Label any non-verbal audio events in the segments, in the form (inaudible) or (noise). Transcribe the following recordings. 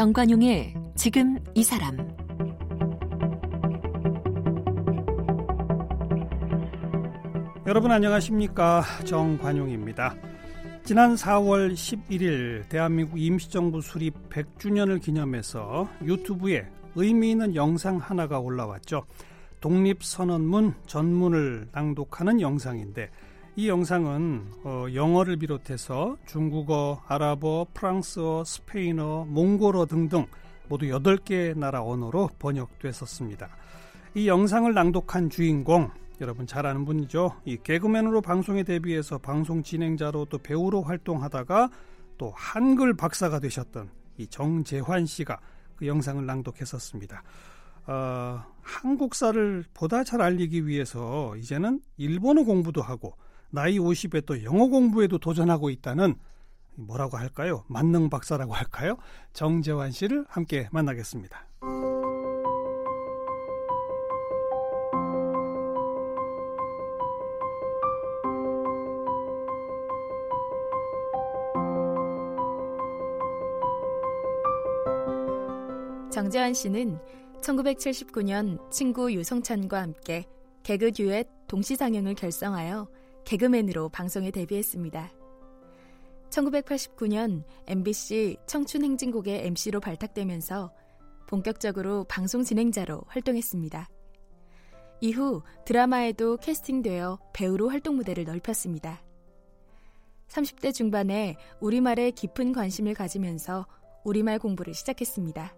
정관용의 지금 이 사람 여러분 안녕하십니까 정관용입니다. 지난 4월 11일 대한민국 임시정부 수립 100주년을 기념해서 유튜브에 의미 있는 영상 하나가 올라왔죠. 독립선언문 전문을 낭독하는 영상인데 이 영상은 어, 영어를 비롯해서 중국어, 아랍어, 프랑스어, 스페인어, 몽골어 등등 모두 8개 나라 언어로 번역됐었습니다. 이 영상을 낭독한 주인공 여러분 잘 아는 분이죠. 이 개그맨으로 방송에 데뷔해서 방송 진행자로 또 배우로 활동하다가 또 한글 박사가 되셨던 이 정재환 씨가 그 영상을 낭독했었습니다. 어, 한국사를 보다 잘 알리기 위해서 이제는 일본어 공부도 하고 나이 50에 또 영어 공부에도 도전하고 있다는 뭐라고 할까요? 만능 박사라고 할까요? 정재환 씨를 함께 만나겠습니다. 정재환 씨는 1979년 친구 유성찬과 함께 개그 듀엣 동시상영을 결성하여 개그맨으로 방송에 데뷔했습니다. 1989년 MBC 청춘행진곡의 MC로 발탁되면서 본격적으로 방송 진행자로 활동했습니다. 이후 드라마에도 캐스팅되어 배우로 활동 무대를 넓혔습니다. 30대 중반에 우리말에 깊은 관심을 가지면서 우리말 공부를 시작했습니다.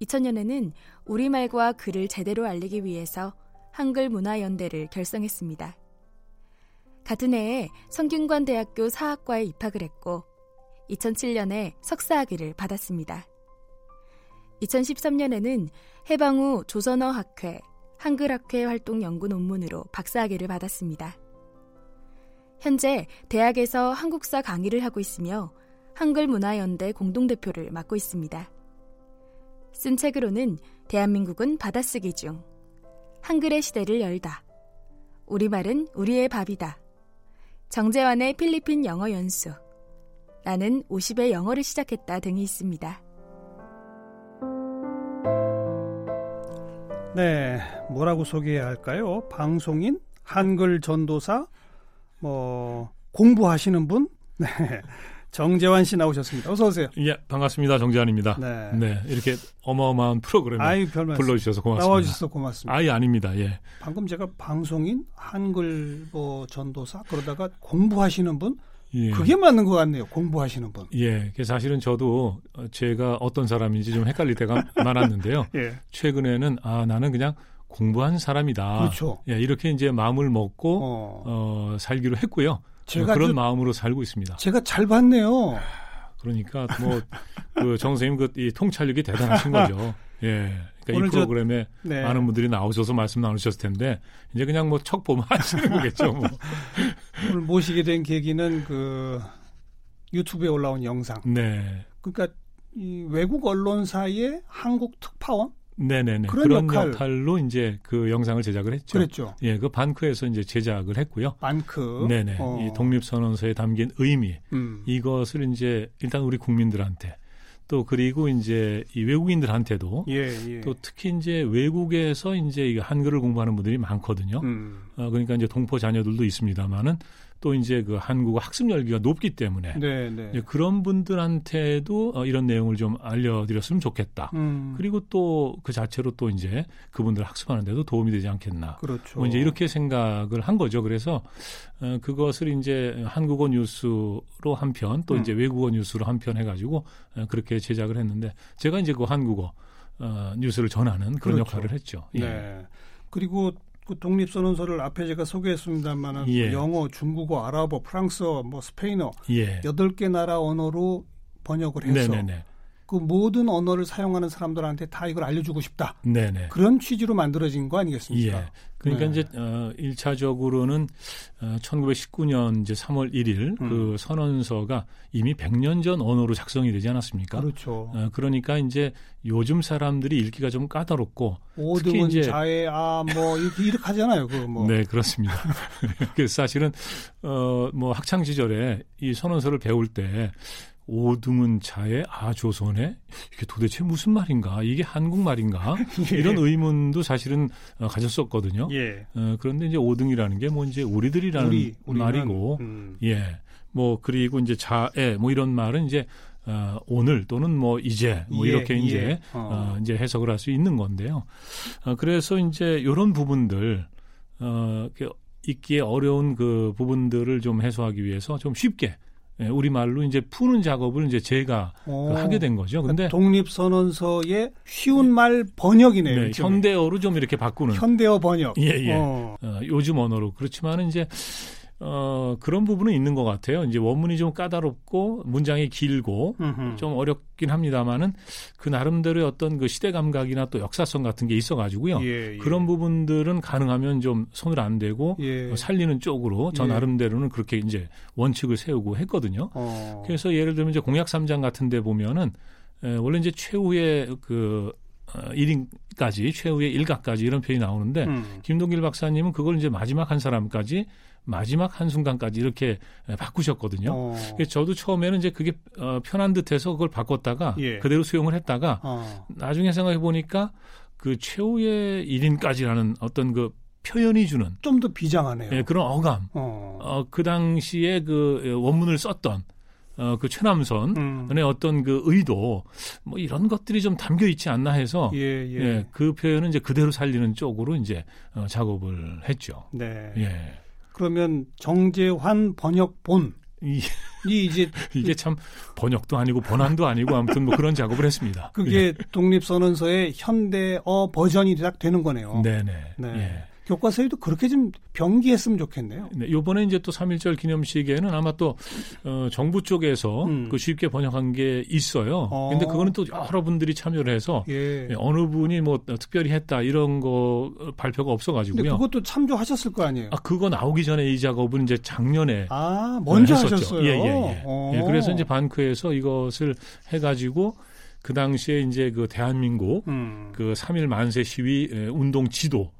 2000년에는 우리말과 글을 제대로 알리기 위해서 한글 문화연대를 결성했습니다. 같은 해에 성균관대학교 사학과에 입학을 했고 2007년에 석사학위를 받았습니다. 2013년에는 해방 후 조선어 학회, 한글학회 활동 연구 논문으로 박사학위를 받았습니다. 현재 대학에서 한국사 강의를 하고 있으며 한글문화연대 공동대표를 맡고 있습니다. 쓴 책으로는 대한민국은 받아쓰기 중, 한글의 시대를 열다, 우리말은 우리의 밥이다, 정재환의 필리핀 영어 연수, 나는 50의 영어를 시작했다 등이 있습니다. 네, 뭐라고 소개해야 할까요? 방송인, 한글 전도사, 뭐 공부하시는 분, 네. 정재환 씨 나오셨습니다. 어서 오세요. 예, 반갑습니다. 정재환입니다. 네. 네 이렇게 어마어마한 프로그램에 아유, 불러주셔서 고맙습니다. 나와주셔서 고맙습니다. 아예 아닙니다. 예. 방금 제가 방송인, 한글 뭐 전도사 그러다가 공부하시는 분, 예. 그게 맞는 것 같네요. 공부하시는 분. 예. 사실은 저도 제가 어떤 사람인지 좀 헷갈릴 때가 (laughs) 많았는데요. 예. 최근에는 아 나는 그냥 공부한 사람이다. 그렇죠. 예, 이렇게 이제 마음을 먹고 어, 어 살기로 했고요. 제가 그런 마음으로 살고 있습니다. 제가 잘 봤네요. 그러니까 뭐그 정 선생님 그 이 통찰력이 대단하신 거죠. (laughs) 예. 그러니까 이 프로그램에 저, 네. 많은 분들이 나오셔서 말씀 나누셨을 텐데 이제 그냥 뭐 척 보면 (laughs) 하시는 거겠죠. 뭐. 오늘 모시게 된 계기는 그 유튜브에 올라온 영상. 네. 그러니까 이 외국 언론사의 한국 특파원 네네네. 그런, 그런 역할. 로 이제 그 영상을 제작을 했죠. 그랬죠. 예, 그 반크에서 이제 제작을 했고요. 반크. 네네. 어. 이 독립선언서에 담긴 의미. 음. 이것을 이제 일단 우리 국민들한테 또 그리고 이제 이 외국인들한테도 예, 예. 또 특히 이제 외국에서 이제 한글을 공부하는 분들이 많거든요. 음. 어, 그러니까 이제 동포 자녀들도 있습니다만은 또 이제 그 한국어 학습 열기가 높기 때문에 네, 네. 그런 분들한테도 어, 이런 내용을 좀 알려드렸으면 좋겠다. 음. 그리고 또 그 자체로 또 이제 그분들 학습하는데도 도움이 되지 않겠나. 그렇죠. 뭐 이제 이렇게 생각을 한 거죠. 그래서 어, 그것을 이제 한국어 뉴스로 한 편, 또 음. 이제 외국어 뉴스로 한 편 해가지고 어, 그렇게 제작을 했는데 제가 이제 그 한국어 어, 뉴스를 전하는 그런 그렇죠. 역할을 했죠. 예. 네. 그리고 그 독립선언서를 앞에 제가 소개했습니다만은 예. 영어, 중국어, 아랍어, 프랑스어, 뭐 스페인어 예. 여덟 개 나라 언어로 번역을 해서 네네네. 그 모든 언어를 사용하는 사람들한테 다 이걸 알려주고 싶다. 네네. 그런 취지로 만들어진 거 아니겠습니까? 예. 그러니까 네. 이제 어 1차적으로는 어 1919년 이제 3월 1일 그 음. 그 선언서가 이미 100년 전 언어로 작성이 되지 않았습니까? 그렇죠. 어 그러니까 이제 요즘 사람들이 읽기가 좀 까다롭고 오등은 이제 자에 아뭐 이렇게 이렇게 하잖아요. 그 뭐. 네, 그렇습니다. (laughs) 그래서 사실은 어 뭐 학창 시절에 이 선언서를 배울 때 오등은 자에 아 조선에 이게 도대체 무슨 말인가? 이게 한국 말인가? (laughs) 예. 이런 의문도 사실은 어, 가졌었거든요. 예. 어, 그런데 이제 오등이라는 게 뭐 이제 우리들이라는 우리, 말이고, 음. 예. 뭐 그리고 이제 자에 뭐 이런 말은 이제 어, 오늘 또는 뭐 이제 뭐 예, 이렇게 이제 예. 어. 어, 이제 해석을 할 수 있는 건데요. 어, 그래서 이제 이런 부분들 어, 있기에 어려운 그 부분들을 좀 해소하기 위해서 좀 쉽게 예, 우리 말로 이제 푸는 작업을 이제 제가 그 하게 된 거죠. 근데 독립선언서의 쉬운 말 번역이네요. 네, 현대어로 좀 이렇게 바꾸는 현대어 번역. 예, 예. 어. 어, 요즘 언어로 그렇지만은 이제 어, 그런 부분은 있는 것 같아요. 이제 원문이 좀 까다롭고 문장이 길고 음흠. 좀 어렵긴 합니다만은 그 나름대로의 어떤 그 시대 감각이나 또 역사성 같은 게 있어가지고요. 예, 예. 그런 부분들은 가능하면 좀 손을 안 대고 예. 살리는 쪽으로 저 예. 나름대로는 그렇게 이제 원칙을 세우고 했거든요. 어. 그래서 예를 들면 이제 공약 3장 같은 데 보면은 에, 원래 이제 최후의 그 어, 1인까지 최후의 일각까지 이런 표현이 나오는데 음. 김동길 박사님은 그걸 이제 마지막 한 사람까지 마지막 한 순간까지 이렇게 바꾸셨거든요. 어. 저도 처음에는 이제 그게 어, 편한 듯해서 그걸 바꿨다가 예. 그대로 수용을 했다가 어. 나중에 생각해 보니까 그 최후의 1인까지라는 어떤 그 표현이 주는 좀 더 비장하네요. 예, 그런 어감. 어. 어. 그 당시에 그 원문을 썼던 어, 그 최남선의 음. 어떤 그 의도 뭐 이런 것들이 좀 담겨 있지 않나 해서 예, 예. 예, 그 표현은 이제 그대로 살리는 쪽으로 이제 어, 작업을 했죠. 네. 예. 그러면 정재환 번역본 이, 이 이제 (laughs) 이게 참 번역도 아니고 번안도 아니고 아무튼 뭐 그런 작업을 했습니다. 그게 예. 독립선언서의 현대어 버전이 딱 되는 거네요. 네네. 네. 예. 교과서에도 그렇게 좀 병기했으면 좋겠네요. 네, 요번에 이제 또 3.1절 기념식에는 아마 또, 어, 정부 쪽에서 음. 그 쉽게 번역한 게 있어요. 어. 근데 그거는 또 여러분들이 참여를 해서 예. 예 어느 분이 뭐 특별히 했다 이런 거 발표가 없어가지고요. 그것도 참조하셨을 거 아니에요? 아, 그거 나오기 전에 이 작업은 이제 작년에. 아, 먼저 했었죠. 하셨어요? 예, 예, 예. 어. 예. 그래서 이제 반크에서 이것을 해가지고 그 당시에 이제 그 대한민국 음. 그 3일 만세 시위 운동 지도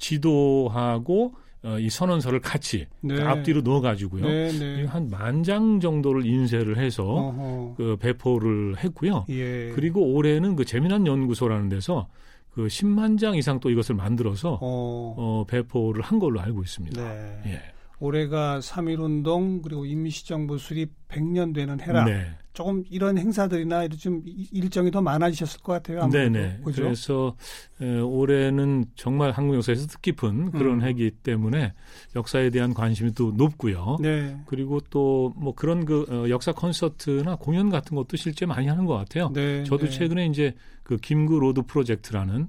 지도하고 어, 이 선언서를 같이 네. 그 앞뒤로 넣어가지고요. 네, 네. 한 만 장 정도를 인쇄를 해서 어허. 그 배포를 했고요. 예. 그리고 올해는 그 재미난 연구소라는 데서 그 10만 장 이상 또 이것을 만들어서 어. 어 배포를 한 걸로 알고 있습니다. 네. 예. 올해가 3.1운동 그리고 임시정부 수립 100년 되는 해라. 네. 조금 이런 행사들이나 좀 일정이 더 많아지셨을 것 같아요. 네네. 그죠? 그래서 에, 올해는 정말 한국 역사에서 뜻깊은 그런 음. 해기 때문에 역사에 대한 관심이 또 높고요. 네. 그리고 또 뭐 그런 그 어, 역사 콘서트나 공연 같은 것도 실제 많이 하는 것 같아요. 네. 저도 네. 최근에 이제 그 김구 road 프로젝트라는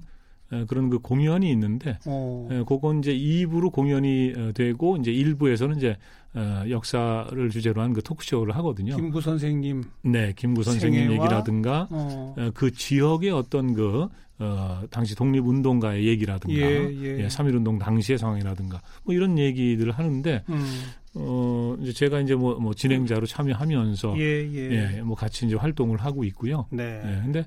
그런 그 공연이 있는데 어. 그건 이제 2부로 공연이 어, 되고 이제 1부에서는 이제 어, 역사를 주제로 한 그 토크쇼를 하거든요. 김구 선생님. 네, 김구 선생님 생애와? 얘기라든가 어. 어. 그 지역의 어떤 그 어, 당시 독립운동가의 얘기라든가, 예, 예. 예, 3.1운동 당시의 상황이라든가, 뭐 이런 얘기들을 하는데, 음. 어, 이제 제가 이제 뭐, 뭐 진행자로 참여하면서, 예, 예. 예, 뭐 같이 이제 활동을 하고 있고요. 네. 예, 근데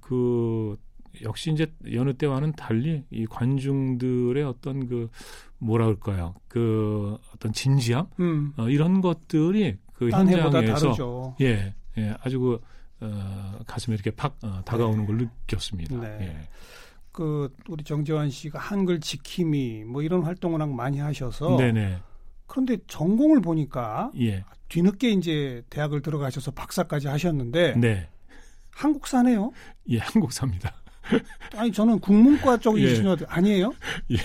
그 역시 이제 여느 때와는 달리 이 관중들의 어떤 그 뭐라 그럴까요? 그 어떤 진지함 음. 어, 이런 것들이 그 현장에서 예, 예, 아주 그 어, 가슴에 이렇게 팍 어, 다가오는 네. 걸 느꼈습니다. 네. 예. 그 우리 정재환 씨가 한글 지킴이 뭐 이런 활동을 많이 하셔서 네네. 그런데 전공을 보니까 예. 뒤늦게 이제 대학을 들어가셔서 박사까지 하셨는데 네. 한국사네요. 예, 한국사입니다. 아니 저는 국문과 쪽이시는 예. 아니에요? 예,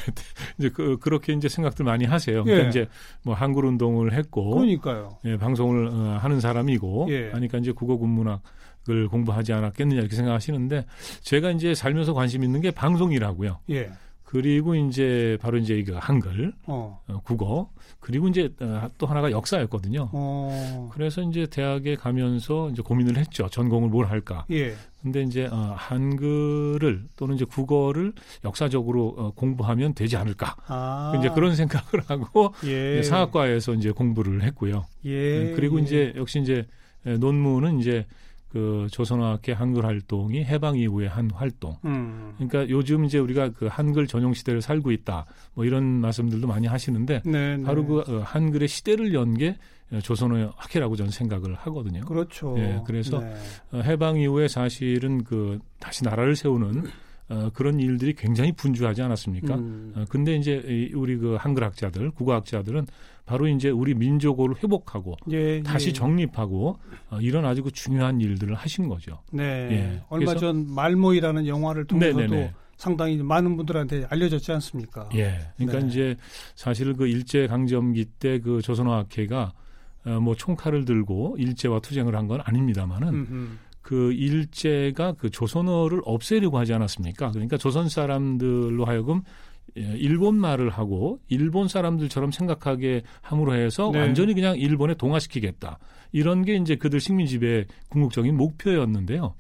이제 그, 그렇게 이제 생각들 많이 하세요. 그러니까 예. 이제 뭐 한글 운동을 했고, 그러니까요. 예, 방송을 어, 하는 사람이고, 예. 하니까 이제 국어 국문학 을 공부하지 않았겠느냐 이렇게 생각하시는데, 제가 이제 살면서 관심 있는 게 방송이라고요. 예. 그리고 이제 바로 이제 이거 한글, 어. 어, 국어, 그리고 이제 어, 또 하나가 역사였거든요. 어. 그래서 이제 대학에 가면서 이제 고민을 했죠. 전공을 뭘 할까. 예. 근데 이제 어, 한글을 또는 이제 국어를 역사적으로 어, 공부하면 되지 않을까. 아. 이제 그런 생각을 (laughs) 하고 예. 사학과에서 이제 공부를 했고요. 예. 네, 그리고 예. 이제 역시 이제 논문은 이제 그 조선어학회 한글 활동이 해방 이후의 한 활동. 음. 그러니까 요즘 이제 우리가 그 한글 전용 시대를 살고 있다. 뭐 이런 말씀들도 많이 하시는데 네, 네. 바로 그 어, 한글의 시대를 연 게 조선의 학회라고 저는 생각을 하거든요. 그렇죠. 예, 그래서 네. 어, 해방 이후에 사실은 그 다시 나라를 세우는 어, 그런 일들이 굉장히 분주하지 않았습니까? 음. 어, 근데 이제 우리 그 한글학자들, 국어학자들은 바로 이제 우리 민족을 회복하고 예, 다시 예. 정립하고 어, 이런 아주 그 중요한 일들을 하신 거죠. 네. 예. 얼마 전 말모이라는 영화를 통해서도 네네네. 상당히 많은 분들한테 알려졌지 않습니까? 예. 그러니까 네. 이제 사실 그 일제 강점기 때 그 조선어학회가 어, 뭐 총칼을 들고 일제와 투쟁을 한 건 아닙니다만은 음흠. 그 일제가 그 조선어를 없애려고 하지 않았습니까? 그러니까 조선 사람들로 하여금 예, 일본 말을 하고 일본 사람들처럼 생각하게 함으로 해서 네. 완전히 그냥 일본에 동화시키겠다. 이런 게 이제 그들 식민 지배 궁극적인 목표였는데요.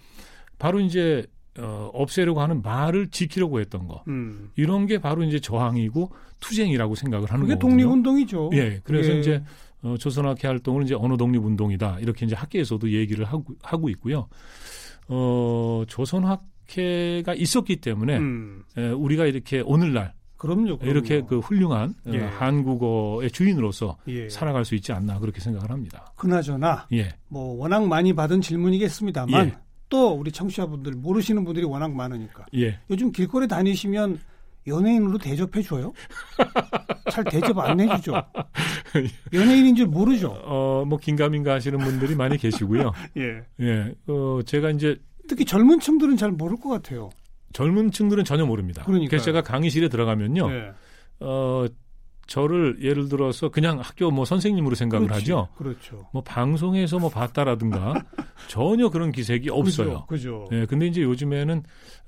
바로 이제 어, 없애려고 하는 말을 지키려고 했던 거. 음. 이런 게 바로 이제 저항이고 투쟁이라고 생각을 하는 거거든요. 그게 독립운동이죠. 예. 그래서 예. 이제 어, 조선학회 활동을 이제 언어 독립 운동이다 이렇게 이제 학계에서도 얘기를 하고 하고 있고요. 어, 조선학회가 있었기 때문에 음. 에, 우리가 이렇게 오늘날 그럼요, 그럼요. 이렇게 그 훌륭한 어, 예. 한국어의 주인으로서 예. 살아갈 수 있지 않나 그렇게 생각을 합니다. 그나저나 예. 뭐 워낙 많이 받은 질문이겠습니다만 예. 또 우리 청취자분들 모르시는 분들이 워낙 많으니까 예. 요즘 길거리 다니시면 연예인으로 대접해 줘요? 잘 대접 안 해주죠. 연예인인 줄 모르죠. 어, 뭐 긴가민가 하시는 분들이 많이 계시고요. (laughs) 예. 예. 어, 제가 이제 특히 젊은 층들은 잘 모를 것 같아요. 젊은 층들은 전혀 모릅니다. 그러니까 제가 강의실에 들어가면요. 예. 어, 저를 예를 들어서 그냥 학교 뭐 선생님으로 생각을 그렇지, 하죠. 그렇죠. 뭐 방송에서 뭐 봤다라든가 (laughs) 전혀 그런 기색이 없어요. 그죠. 예, 근데 이제 요즘에는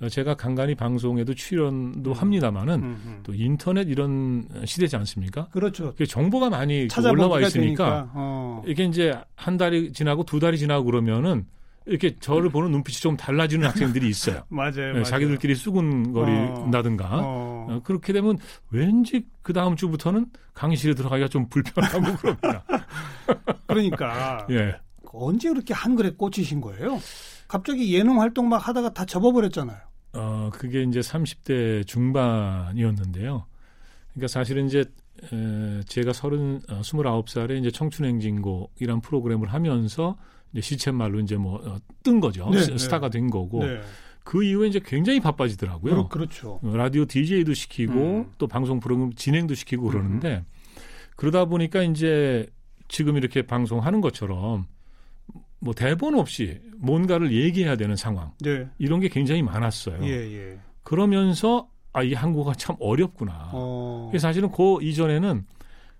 제가 간간히 방송에도 출연도 음. 합니다마는 음, 음. 또 인터넷 이런 시대지 않습니까? 그렇죠. 정보가 많이 올라와 있으니까 어. 이게 이제 한 달이 지나고 두 달이 지나고 그러면은 이렇게 저를 보는 눈빛이 좀 달라지는 학생들이 있어요. (laughs) 맞아요, 네, 맞아요. 자기들끼리 수군거린다든가 어. 어. 그렇게 되면 왠지 그 다음 주부터는 강의실에 들어가기가 좀 불편하고 (laughs) 그럽니다. 그러니까 (laughs) 예. 언제 그렇게 한글에 꽂히신 거예요? 갑자기 예능 활동 막 하다가 다 접어버렸잖아요. 어, 그게 이제 30대 중반이었는데요. 그러니까 사실은 이제 에, 제가 서른 어, 29살에 이제 청춘행진곡이란 프로그램을 하면서 이제 시쳇말로 이제 뭐뜬 어, 거죠. 네, 네, 스타가 된 거고. 네. 그 이후에 이제 굉장히 바빠지더라고요. 그렇, 죠 어, 라디오 DJ도 시키고 음. 또 방송 프로그램 진행도 시키고 그러는데 음. 그러다 보니까 이제 지금 이렇게 방송하는 것처럼 뭐 대본 없이 뭔가를 얘기해야 되는 상황 네. 이런 게 굉장히 많았어요. 예, 예. 그러면서 아 이 한국어가 참 어렵구나. 어. 사실은 그 이전에는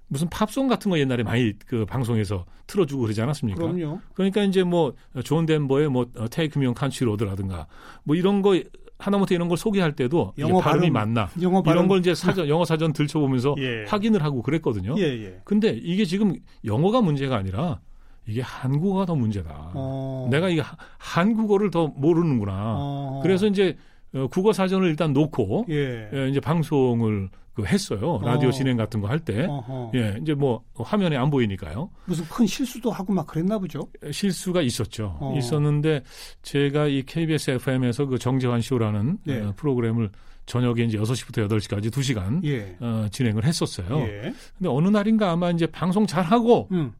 무슨 팝송 같은 거 옛날에 많이 그 방송에서 틀어주고 그러지 않았습니까? 그럼요. 그러니까 이제 뭐존 덴버의 뭐 테이크 미온 칸치 로드라든가 뭐 이런 거 하나부터 이런 걸 소개할 때도 영어 발음이 발음, 맞나 영어 발음. 이런 걸 이제 사전 영어 사전 들춰보면서 (laughs) 예. 확인을 하고 그랬거든요. 예, 예. 근데 이게 지금 영어가 문제가 아니라 이게 한국어가 더 문제다. 어. 내가 이게 한국어를 더 모르는구나. 어. 그래서 이제 어, 국어 사전을 일단 놓고 예. 예 이제 방송을 그 했어요. 라디오 어. 진행 같은 거 할 때. 어허. 예, 이제 뭐 화면에 안 보이니까요. 무슨 큰 실수도 하고 막 그랬나 보죠? 실수가 있었죠. 어. 있었는데 제가 이 KBS FM에서 그 정재환 쇼라는 예. 어, 프로그램을 저녁에 이제 6시부터 8시까지 2시간 예. 어, 진행을 했었어요. 예. 근데 어느 날인가 아마 이제 방송 잘 하고 음.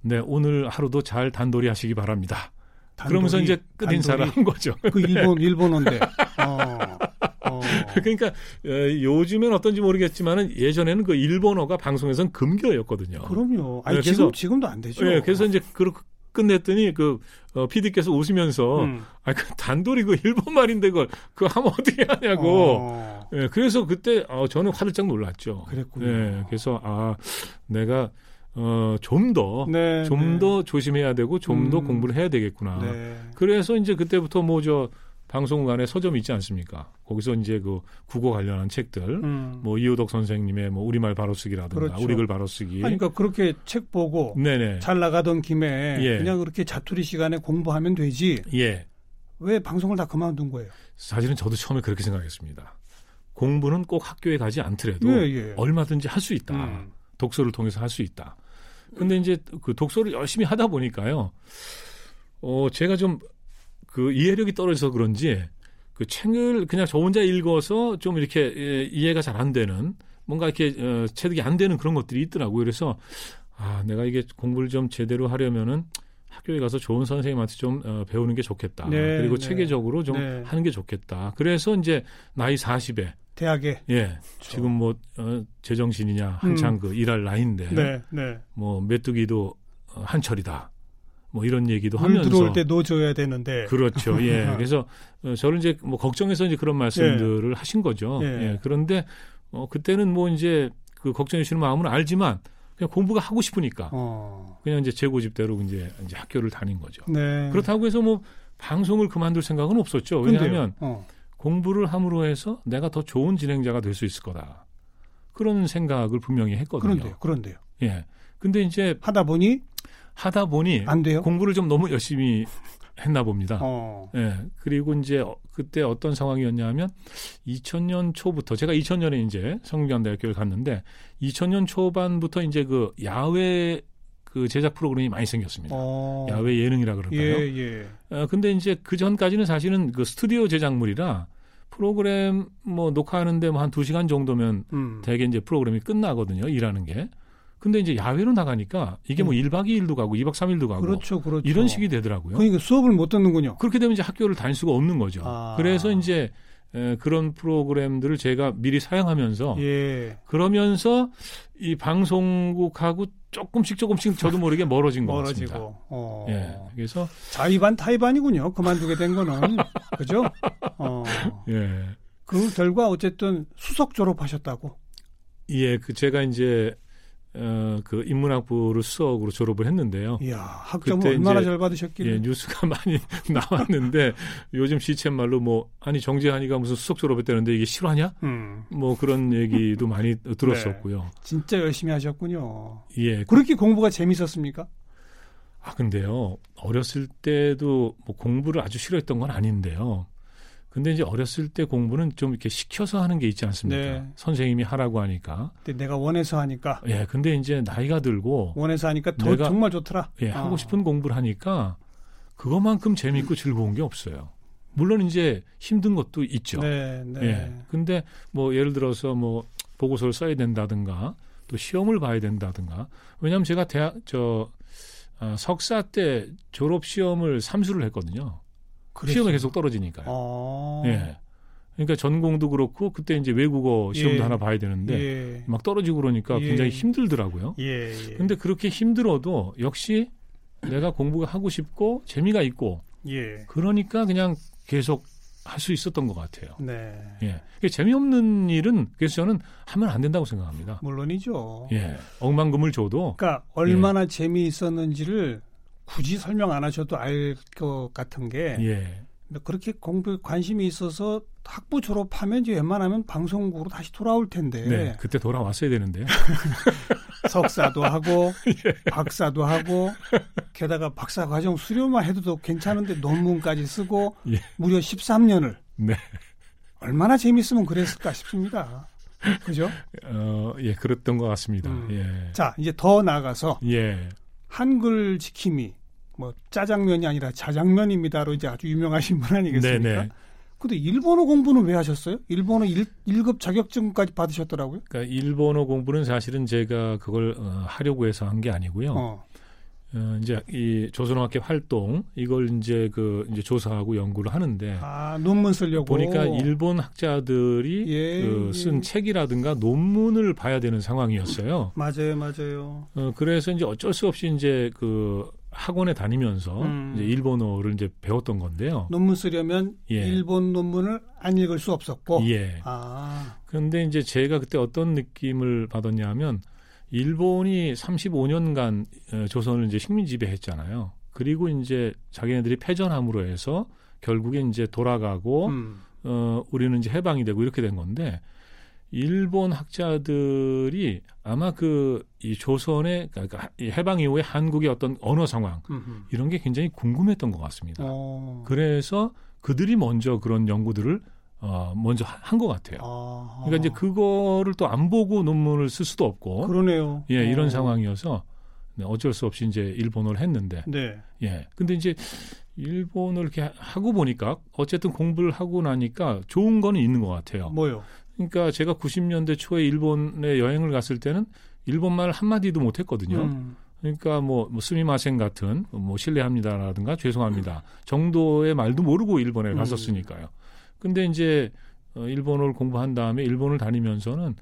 네, 오늘 하루도 잘 단돌이 하시기 바랍니다. 단돌이, 그러면서 이제 끝 인사를 한 거죠. 그 일본 일본어인데. (laughs) 어. 그러니까 어, 요즘엔 어떤지 모르겠지만은 예전에는 그 일본어가 방송에서는 금기어였거든요. 그럼요. 아니, 네, 그래서, 지금 지금도 안 되죠. 네, 그래서 이제 그렇게 끝냈더니 그 어, PD께서 웃으면서 음. 아그 단돌이 그 일본 말인데 그걸 그 하면 어떻게 하냐고. 어. 예, 그래서 그때 어, 저는 화들짝 놀랐죠. 그랬군요. 예, 그래서 아 내가 어, 좀 더, 네, 좀더 네. 조심해야 되고, 좀더 음. 공부를 해야 되겠구나. 네. 그래서 이제 그때부터 뭐, 저, 방송국안에 서점이 있지 않습니까? 거기서 이제 그 국어 관련한 책들, 음. 뭐 이호덕 선생님의 뭐 우리말 바로쓰기라든가 그렇죠. 우리글 바로쓰기. 그러니까 그렇게 책 보고 네네. 잘 나가던 김에 예. 그냥 그렇게 자투리 시간에 공부하면 되지. 예. 왜 방송을 다 그만둔 거예요? 사실은 저도 처음에 그렇게 생각했습니다. 공부는 꼭 학교에 가지 않더라도 예, 예. 얼마든지 할 수 있다. 음. 독서를 통해서 할 수 있다. 근데 이제 그 독서를 열심히 하다 보니까요. 어, 제가 좀 그 이해력이 떨어져서 그런지 그 책을 그냥 저 혼자 읽어서 좀 이렇게 예, 이해가 잘 안 되는 뭔가 이렇게 어, 체득이 안 되는 그런 것들이 있더라고요. 그래서 아 내가 이게 공부를 좀 제대로 하려면은 학교에 가서 좋은 선생님한테 좀 어, 배우는 게 좋겠다. 네, 그리고 네. 체계적으로 좀 네. 하는 게 좋겠다. 그래서 이제 나이 40에 대학에 예 그렇죠. 지금 뭐 어, 제정신이냐 한창 음. 그 일할 나이인데 네, 네. 뭐 메뚜기도 어, 한철이다. 뭐 이런 얘기도 하면서 들어올 때 놓줘야 되는데 그렇죠. 예. (laughs) 그래서 어, 저는 이제 뭐 걱정해서 이제 그런 말씀들을 예. 하신 거죠. 예. 예. 그런데 어 그때는 뭐 이제 그 걱정해 주시는 마음은 알지만 그냥 공부가 하고 싶으니까 어. 그냥 이제 제 고집대로 이제 이제 학교를 다닌 거죠. 네. 그렇다고 해서 뭐 방송을 그만둘 생각은 없었죠. 왜냐하면 어. 공부를 함으로 해서 내가 더 좋은 진행자가 될 수 있을 거다. 그런 생각을 분명히 했거든요. 그런데요. 그런데요. 예. 근데 이제 하다 보니 하다 보니 안 돼요? 공부를 좀 너무 열심히 했나 봅니다. 어. 예. 그리고 이제 그때 어떤 상황이었냐면 2000년 초부터 제가 2000년에 이제 성균관대학교를 갔는데 2000년 초반부터 이제 그 야외 그 제작 프로그램이 많이 생겼습니다. 어. 야외 예능이라 그럴까요? 예, 예. 어, 근데 이제 그 전까지는 사실은 그 스튜디오 제작물이라 프로그램 뭐 녹화하는데 뭐한두 시간 정도면 음. 대개 이제 프로그램이 끝나거든요. 일하는 게. 근데 이제 야외로 나가니까 이게 뭐 음. 1박 2일도 가고 2박 3일도 가고 그렇죠, 그렇죠. 이런 식이 되더라고요. 그러니까 수업을 못 듣는군요. 그렇게 되면 이제 학교를 다닐 수가 없는 거죠. 아. 그래서 이제 에, 그런 프로그램들을 제가 미리 사용하면서 예. 그러면서 이 방송국하고 조금씩 조금씩 저도 모르게 멀어진 것 멀어지고. 같습니다. 어. 예. 그래서 자의반 타의반이군요. 그만두게 된 거는 (laughs) 그죠? 어. 예. 그 결과 어쨌든 수석 졸업하셨다고. 예, 그 제가 이제 어, 그 인문학부를 수석으로 졸업을 했는데요. 이야, 학점 얼마나 잘 받으셨길래. 예, 뉴스가 (laughs) 많이 (laughs) 나왔는데 요즘 시쳇말로 뭐 아니 정재한이가 무슨 수석 졸업했다는데 이게 실화냐? 음. 뭐 그런 얘기도 많이 들었었고요. 네, 진짜 열심히 하셨군요. 예. 그렇게 공부가 재밌었습니까? 아, 근데요. 어렸을 때도 뭐 공부를 아주 싫어했던 건 아닌데요. 근데 이제 어렸을 때 공부는 좀 이렇게 시켜서 하는 게 있지 않습니까? 네. 선생님이 하라고 하니까. 근데 내가 원해서 하니까. 예, 근데 이제 나이가 들고 원해서 하니까 더 내가, 정말 좋더라. 예, 아. 하고 싶은 공부를 하니까 그것만큼 재밌고 즐거운 게 없어요. 물론 이제 힘든 것도 있죠. 네, 네. 예. 근데 뭐 예를 들어서 뭐 보고서를 써야 된다든가 또 시험을 봐야 된다든가. 왜냐하면 제가 대학 저 아, 석사 때 졸업 시험을 삼수를 했거든요. 시험에 계속 떨어지니까요. 아. 예. 그러니까 전공도 그렇고 그때 이제 외국어 시험도 예. 하나 봐야 되는데 예. 막 떨어지고 그러니까 예. 굉장히 힘들더라고요. 예. 예. 근데 그렇게 힘들어도 역시 내가 공부가 하고 싶고 재미가 있고 예. 그러니까 그냥 계속 할 수 있었던 것 같아요. 네. 예. 재미없는 일은 그래서 저는 하면 안 된다고 생각합니다. 물론이죠. 예. 억만금을 줘도. 그러니까 얼마나 예. 재미있었는지를 굳이 설명 안 하셔도 알 것 같은 게 예. 그렇게 공부에 관심이 있어서 학부 졸업하면 이제 웬만하면 방송국으로 다시 돌아올 텐데. 네, 그때 돌아왔어야 되는데. (laughs) 석사도 하고 (laughs) 예. 박사도 하고 게다가 박사 과정 수료만 해도 괜찮은데 논문까지 쓰고 예. 무려 13년을. 네. 얼마나 재밌으면 그랬을까 싶습니다. 그죠? 어, 예, 그랬던 것 같습니다. 음. 예. 자, 이제 더 나가서 예. 한글 지킴이 뭐 짜장면이 아니라 자장면입니다로 이제 아주 유명하신 분 아니겠습니까? 네네. 근데 일본어 공부는 왜 하셨어요? 일본어 1, 1급 자격증까지 받으셨더라고요. 그러니까 일본어 공부는 사실은 제가 그걸 어, 하려고 해서 한 게 아니고요. 어. 어, 이제 이 조선어학회 활동 이걸 이제 그 이제 조사하고 연구를 하는데 아 논문 쓰려고 보니까 일본 학자들이 예, 그쓴 예. 책이라든가 논문을 봐야 되는 상황이었어요. 맞아요, 맞아요. 어, 그래서 이제 어쩔 수 없이 이제 그 학원에 다니면서 음. 이제 일본어를 이제 배웠던 건데요. 논문 쓰려면 예. 일본 논문을 안 읽을 수 없었고. 예. 아. 그런데 이제 제가 그때 어떤 느낌을 받았냐면 일본이 35년간 어, 조선을 이제 식민 지배했잖아요. 그리고 이제 자기네들이 패전함으로 해서 결국에 이제 돌아가고 음. 어 우리는 이제 해방이 되고 이렇게 된 건데 일본 학자들이 아마 그 이 조선의 그러니까 해방 이후에 한국의 어떤 언어 상황 음흠. 이런 게 굉장히 궁금했던 것 같습니다. 어. 그래서 그들이 먼저 그런 연구들을 어 먼저 한 것 같아요. 아. 그러니까 이제 그거를 또 안 보고 논문을 쓸 수도 없고 그러네요. 예, 이런 어. 상황이어서 네, 어쩔 수 없이 이제 일본어를 했는데 네. 예. 근데 이제 일본어를 이렇게 하고 보니까 어쨌든 공부를 하고 나니까 좋은 거는 있는 것 같아요. 뭐요? 그러니까 제가 90년대 초에 일본에 여행을 갔을 때는 일본말 한마디도 못 했거든요. 음. 그러니까 뭐, 뭐 스미마센 같은 뭐 실례합니다라든가 죄송합니다 정도의 말도 모르고 일본에 음. 갔었으니까요. 근데 이제 어, 일본어를 공부한 다음에 일본을 다니면서는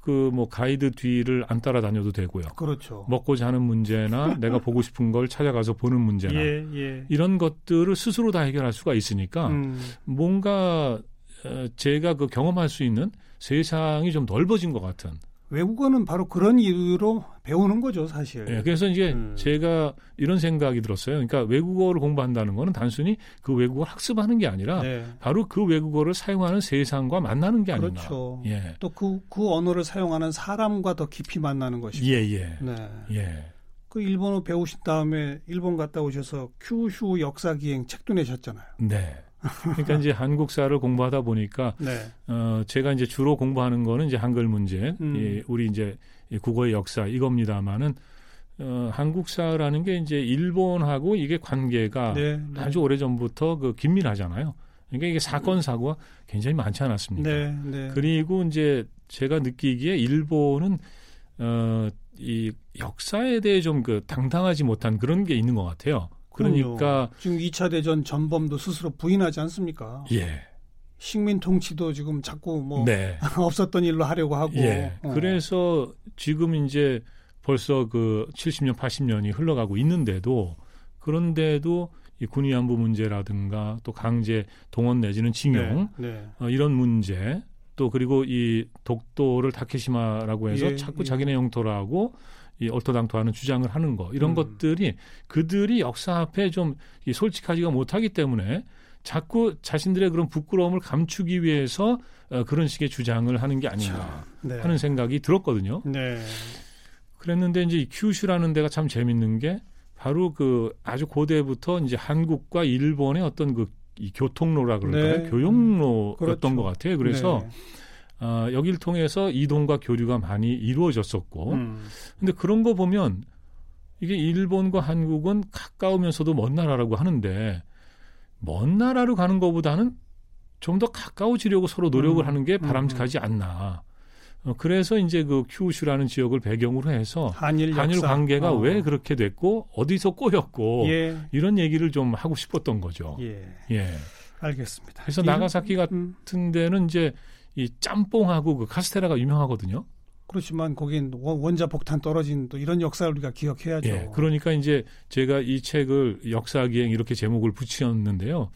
그 뭐 가이드 뒤를 안 따라다녀도 되고요. 그렇죠. 먹고자 하는 문제나 (laughs) 내가 보고 싶은 걸 찾아가서 보는 문제나 예, 예. 이런 것들을 스스로 다 해결할 수가 있으니까 음. 뭔가 어, 제가 그 경험할 수 있는 세상이 좀 넓어진 것 같은 외국어는 바로 그런 이유로 배우는 거죠, 사실. 네, 그래서 이제 음. 제가 이런 생각이 들었어요. 그러니까 외국어를 공부한다는 거는 단순히 그 외국어를 학습하는 게 아니라 네. 바로 그 외국어를 사용하는 세상과 만나는 게 아닌가. 그렇죠. 예. 또그 그 언어를 사용하는 사람과 더 깊이 만나는 것이고. 예, 예. 네. 예. 그 일본어 배우신 다음에 일본 갔다 오셔서 큐슈 역사 기행 책도 내셨잖아요. 네. 그러니까 이제 한국사를 공부하다 보니까 (laughs) 네. 어 제가 이제 주로 공부하는 거는 이제 한글 문제, 음. 이 우리 이제 국어의 역사 이겁니다만은 어 한국사라는 게 이제 일본하고 이게 관계가 네, 네. 아주 오래 전부터 그 긴밀하잖아요. 그러니까 이게 사건 사고가 굉장히 많지 않았습니까? 네, 네. 그리고 이제 제가 느끼기에 일본은 어 이 역사에 대해 좀 그 당당하지 못한 그런 게 있는 것 같아요. 그러니까 지금 2차 대전 전범도 스스로 부인하지 않습니까? 예. 식민 통치도 지금 자꾸 뭐 네. (laughs) 없었던 일로 하려고 하고. 예. 어. 그래서 지금 이제 벌써 그 70년, 80년이 흘러가고 있는데도 그런데도 이 군위안부 문제라든가 또 강제 동원 내지는 징용 네, 네. 어, 이런 문제 또 그리고 이 독도를 다케시마라고 해서 예, 자꾸 예. 자기네 영토라고 이 얼토당토하는 주장을 하는 거 이런 음. 것들이 그들이 역사 앞에 좀 솔직하지가 못하기 때문에 자꾸 자신들의 그런 부끄러움을 감추기 위해서 어, 그런 식의 주장을 하는 게 아닌가 네. 하는 생각이 들었거든요. 네. 그랬는데 이제 이 큐슈라는 데가 참 재밌는 게 바로 그 아주 고대부터 이제 한국과 일본의 어떤 그 이 교통로라 그럴까요? 네. 교역로였던 그렇죠. 것 같아요. 그래서 네. 어, 여기를 통해서 이동과 교류가 많이 이루어졌었고, 음. 근데 그런 거 보면 이게 일본과 한국은 가까우면서도 먼 나라라고 하는데 먼 나라로 가는 것보다는 좀 더 가까워지려고 서로 노력을 음. 하는 게 바람직하지 음. 않나. 어, 그래서 이제 그 큐슈라는 지역을 배경으로 해서 한일, 한일 관계가 어. 왜 그렇게 됐고 어디서 꼬였고 예. 이런 얘기를 좀 하고 싶었던 거죠. 예. 예. 알겠습니다. 그래서 나가사키 음. 같은 데는 이제 이 짬뽕하고 그 카스테라가 유명하거든요. 그렇지만 거긴 원자 폭탄 떨어진 또 이런 역사를 우리가 기억해야죠. 예, 그러니까 이제 제가 이 책을 역사기행 이렇게 제목을 붙였는데요.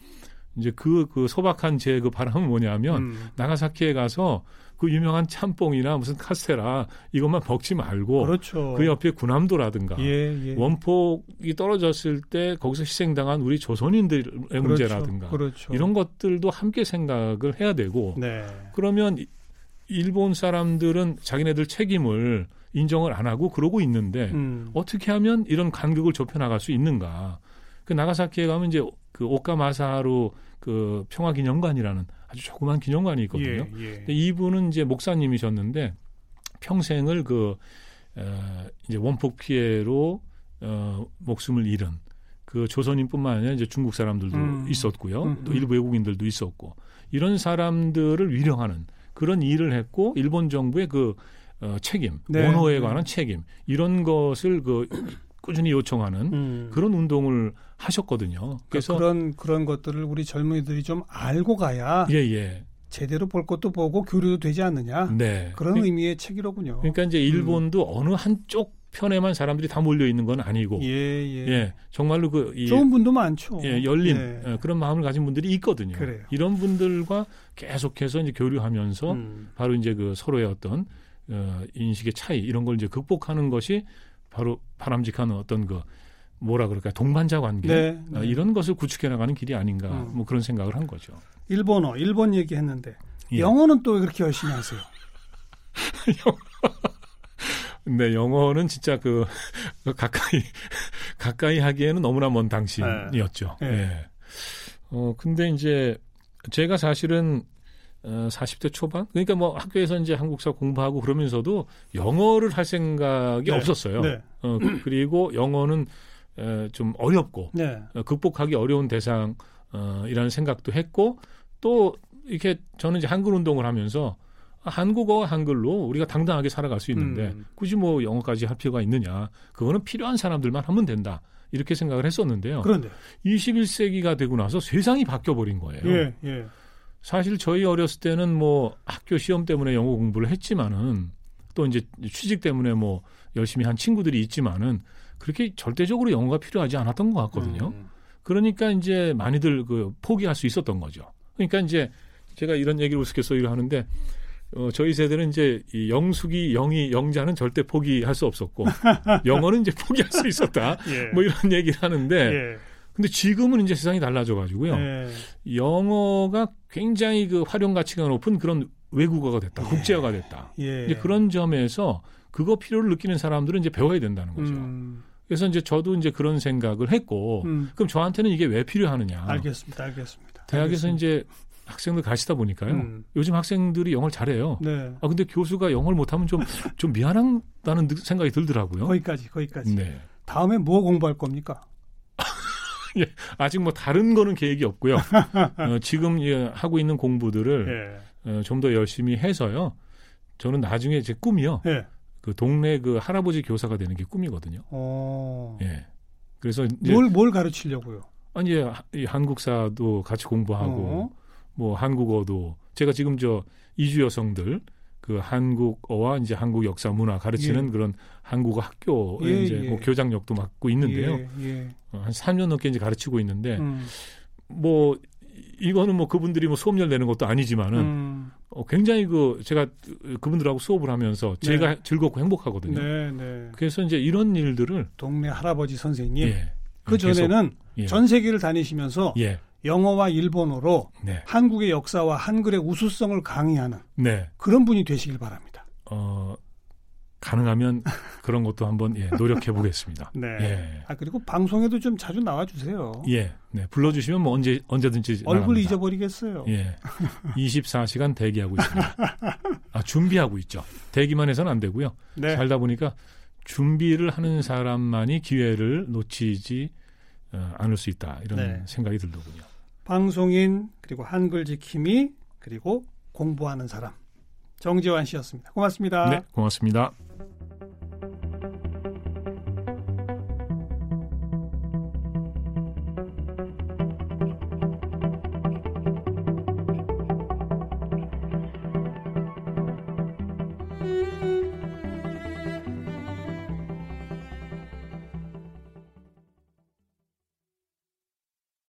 이제 그, 그 소박한 제 그 바람은 뭐냐면, 음. 나가사키에 가서 그 유명한 짬뽕이나 무슨 카스테라 이것만 먹지 말고 그렇죠. 그 옆에 군함도라든가 예, 예. 원폭이 떨어졌을 때 거기서 희생당한 우리 조선인들의 그렇죠. 문제라든가 그렇죠. 이런 것들도 함께 생각을 해야 되고 네. 그러면 일본 사람들은 자기네들 책임을 인정을 안 하고 그러고 있는데 음. 어떻게 하면 이런 간격을 좁혀 나갈 수 있는가? 그 나가사키에 가면 이제 그 오카마사루 그 평화기념관이라는 아주 조그만 기념관이 있거든요. 예, 예. 이분은 이제 목사님이셨는데 평생을 그 어, 이제 원폭 피해로 어, 목숨을 잃은 그 조선인뿐만 아니라 이제 중국 사람들도 음. 있었고요. 음, 또 음. 일부 외국인들도 있었고 이런 사람들을 위령하는 그런 일을 했고 일본 정부의 그 어, 책임, 네. 원호에 관한 책임 이런 것을 그 꾸준히 요청하는 음. 그런 운동을 하셨거든요. 그러니까 그래서 그런 그런 것들을 우리 젊은이들이 좀 알고 가야 예, 예. 제대로 볼 것도 보고 교류도 되지 않느냐. 네. 그런 그, 의미의 책이로군요. 그러니까 이제 일본도 음. 어느 한쪽 편에만 사람들이 다 몰려 있는 건 아니고, 예, 예. 예 정말로 그 이, 좋은 분도 많죠. 예, 열린 예. 예. 그런 마음을 가진 분들이 있거든요. 그래요. 이런 분들과 계속해서 이제 교류하면서 음. 바로 이제 그 서로의 어떤 어, 인식의 차이 이런 걸 이제 극복하는 것이 바로 바람직한 어떤 그 뭐라 그럴까요 동반자 관계 네, 네. 어, 이런 것을 구축해 나가는 길이 아닌가 음. 뭐 그런 생각을 한 거죠. 일본어 일본 얘기했는데 예. 영어는 또왜 그렇게 열심히 하세요? (laughs) 네, 영어는 진짜 그 (laughs) 가까이 가까이 하기에는 너무나 먼 당신이었죠. 네. 네. 어 근데 이제 제가 사실은 어, 40대 초반? 그러니까 뭐 학교에서 이제 한국사 공부하고 그러면서도 영어를 할 생각이 네. 없었어요. 네. 어, 그리고 영어는 에, 좀 어렵고 네. 어, 극복하기 어려운 대상이라는 어, 생각도 했고 또 이렇게 저는 이제 한글 운동을 하면서 한국어 한글로 우리가 당당하게 살아갈 수 있는데 음. 굳이 뭐 영어까지 할 필요가 있느냐? 그거는 필요한 사람들만 하면 된다. 이렇게 생각을 했었는데요. 그런데 21세기가 되고 나서 세상이 바뀌어 버린 거예요. 예, 예. 사실 저희 어렸을 때는 뭐 학교 시험 때문에 영어 공부를 했지만은 또 이제 취직 때문에 뭐 열심히 한 친구들이 있지만은 그렇게 절대적으로 영어가 필요하지 않았던 것 같거든요. 음. 그러니까 이제 많이들 그 포기할 수 있었던 거죠. 그러니까 이제 제가 이런 얘기를 우스갯소리를 하는데 어, 저희 세대는 이제 이 영숙이 영이 영자는 절대 포기할 수 없었고 (laughs) 영어는 이제 포기할 수 있었다. 예. 뭐 이런 얘기를 하는데 예. 근데 지금은 이제 세상이 달라져 가지고요. 예. 영어가 굉장히 그 활용 가치가 높은 그런 외국어가 됐다. 예. 국제어가 됐다. 예. 이제 그런 점에서 그거 필요를 느끼는 사람들은 이제 배워야 된다는 거죠. 음. 그래서 이제 저도 이제 그런 생각을 했고 음. 그럼 저한테는 이게 왜 필요하느냐. 알겠습니다. 알겠습니다. 대학에서 알겠습니다. 이제 학생들 가시다 보니까요. 음. 요즘 학생들이 영어를 잘해요. 네. 아 근데 교수가 영어를 못하면 좀 좀 미안하다는 생각이 들더라고요. 거기까지 거기까지. 네. 다음에 뭐 공부할 겁니까? (laughs) 예, 아직 뭐 다른 거는 계획이 없고요. (laughs) 어, 지금 예, 하고 있는 공부들을 예. 어, 좀 더 열심히 해서요. 저는 나중에 제 꿈이요. 예. 그 동네 그 할아버지 교사가 되는 게 꿈이거든요. 오. 어. 예. 그래서 뭘 뭘 가르치려고요? 아니 이 한국사도 같이 공부하고 어. 뭐 한국어도 제가 지금 저 이주 여성들 그 한국어와 이제 한국 역사 문화 가르치는 예. 그런 한국어 학교에 예, 이제 예. 뭐 교장역도 맡고 있는데요. 예, 예. 어, 한 3년 넘게 이제 가르치고 있는데 음. 뭐 이거는 뭐 그분들이 뭐 수업료 내는 것도 아니지만은 음. 어, 굉장히 그 제가 그분들하고 수업을 하면서 제가 네. 즐겁고 행복하거든요. 네, 네. 그래서 이제 이런 일들을 동네 할아버지 선생님 예. 그 전에는 예. 전 세계를 다니시면서 예. 영어와 일본어로 네. 한국의 역사와 한글의 우수성을 강의하는 네. 그런 분이 되시길 바랍니다. 어, 가능하면 그런 것도 한번 예, 노력해 보겠습니다. 네. 예. 아 그리고 방송에도 좀 자주 나와 주세요. 예. 네. 불러 주시면 뭐 언제 언제든지 얼굴 나갑니다. 잊어버리겠어요. 예. 24시간 대기하고 있습니다. 아, 준비하고 있죠. 대기만 해서는 안 되고요. 네. 살다 보니까 준비를 하는 사람만이 기회를 놓치지 어, 않을 수 있다. 이런 네. 생각이 들더군요. 방송인 그리고 한글 지킴이 그리고 공부하는 사람 정재환 씨였습니다. 고맙습니다. 네, 고맙습니다.